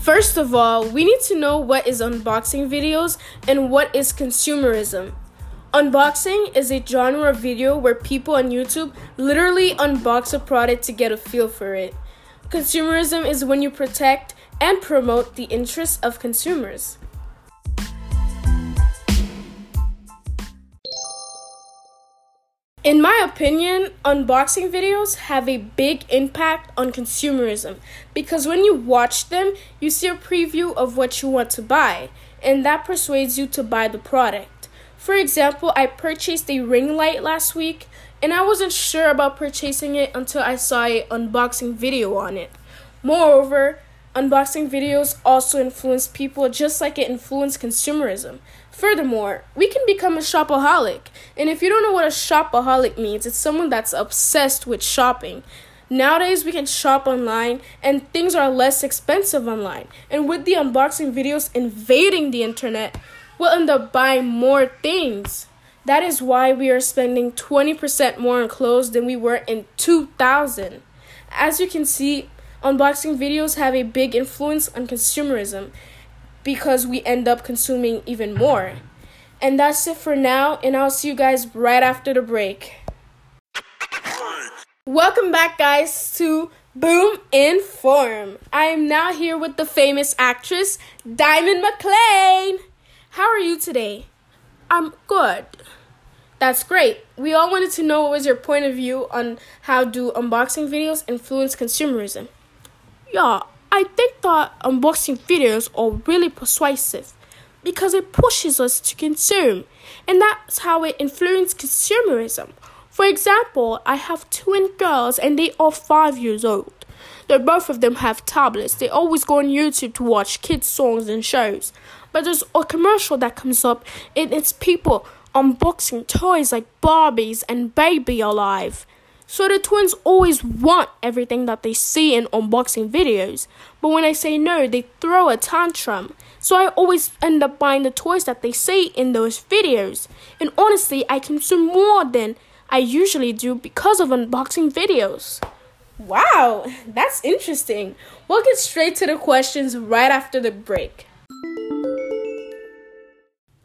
First of all, we need to know what is unboxing videos and what is consumerism. Unboxing is a genre of video where people on YouTube literally unbox a product to get a feel for it. Consumerism is when you protect and promote the interests of consumers. In my opinion, unboxing videos have a big impact on consumerism because when you watch them, you see a preview of what you want to buy, and that persuades you to buy the product. For example, I purchased a ring light last week, and I wasn't sure about purchasing it until I saw an unboxing video on it. Moreover, Unboxing videos also influence people just like it influenced consumerism. Furthermore, we can become a shopaholic. And if you don't know what a shopaholic means, it's someone that's obsessed with shopping. Nowadays, we can shop online and things are less expensive online. And with the unboxing videos invading the internet, we'll end up buying more things. That is why we are spending 20% more on clothes than we were in 2000. As you can see, Unboxing videos have a big influence on consumerism because we end up consuming even more. And that's it for now, and I'll see you guys right after the break. Welcome back, guys, to Boom Inform. I am now here with the famous actress, Diamond McLean. How are you today? I'm good. That's great. We all wanted to know what was your point of view on how do unboxing videos influence consumerism. Yeah, I think that unboxing videos are really persuasive because it pushes us to consume, and that's how it influences consumerism. For example, I have twin girls and they are five years old. They both of them have tablets. They always go on YouTube to watch kids' songs and shows. But there's a commercial that comes up and it's people unboxing toys like Barbies and Baby Alive. So the twins always want everything that they see in unboxing videos, but when I say no, they throw a tantrum. So I always end up buying the toys that they see in those videos. And honestly, I consume more than I usually do because of unboxing videos. Wow, that's interesting. We'll get straight to the questions right after the break.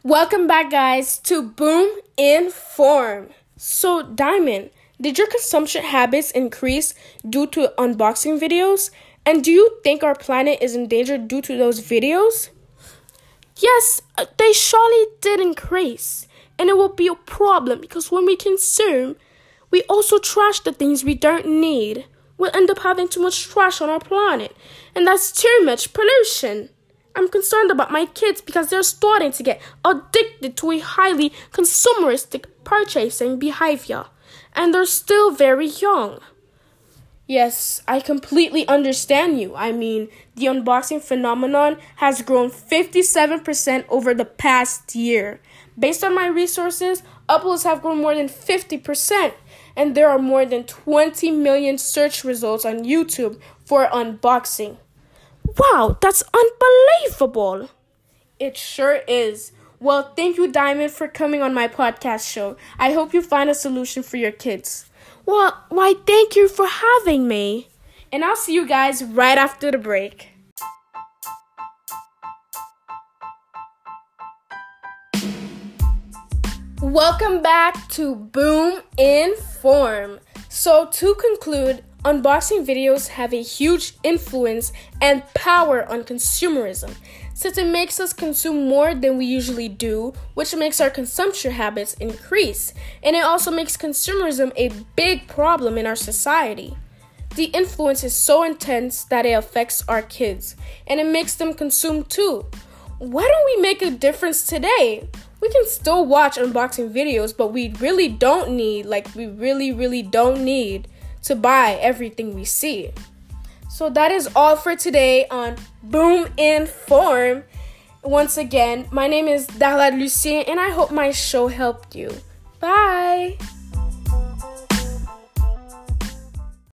Welcome back, guys, to Boom Inform. So, Diamond, did your consumption habits increase due to unboxing videos? And do you think our planet is in danger due to those videos? Yes, uh, they surely did increase. And it will be a problem because when we consume, we also trash the things we don't need. We'll end up having too much trash on our planet. And that's too much pollution. I'm concerned about my kids because they're starting to get addicted to a highly consumeristic purchasing behavior and they're still very young. Yes, I completely understand you. I mean, the unboxing phenomenon has grown 57% over the past year. Based on my resources, uploads have grown more than 50%, and there are more than 20 million search results on YouTube for unboxing. Wow, that's unbelievable! It sure is. Well, thank you, Diamond, for coming on my podcast show. I hope you find a solution for your kids. Well, why, thank you for having me. And I'll see you guys right after the break. Welcome back to Boom Inform. So, to conclude, unboxing videos have a huge influence and power on consumerism since it makes us consume more than we usually do, which makes our consumption habits increase. And it also makes consumerism a big problem in our society. The influence is so intense that it affects our kids, and it makes them consume too. Why don't we make a difference today? We can still watch unboxing videos, but we really don't need, like, we really, really don't need to buy everything we see. So that is all for today on Boom Inform. Once again, my name is Darla Lucien, and I hope my show helped you. Bye.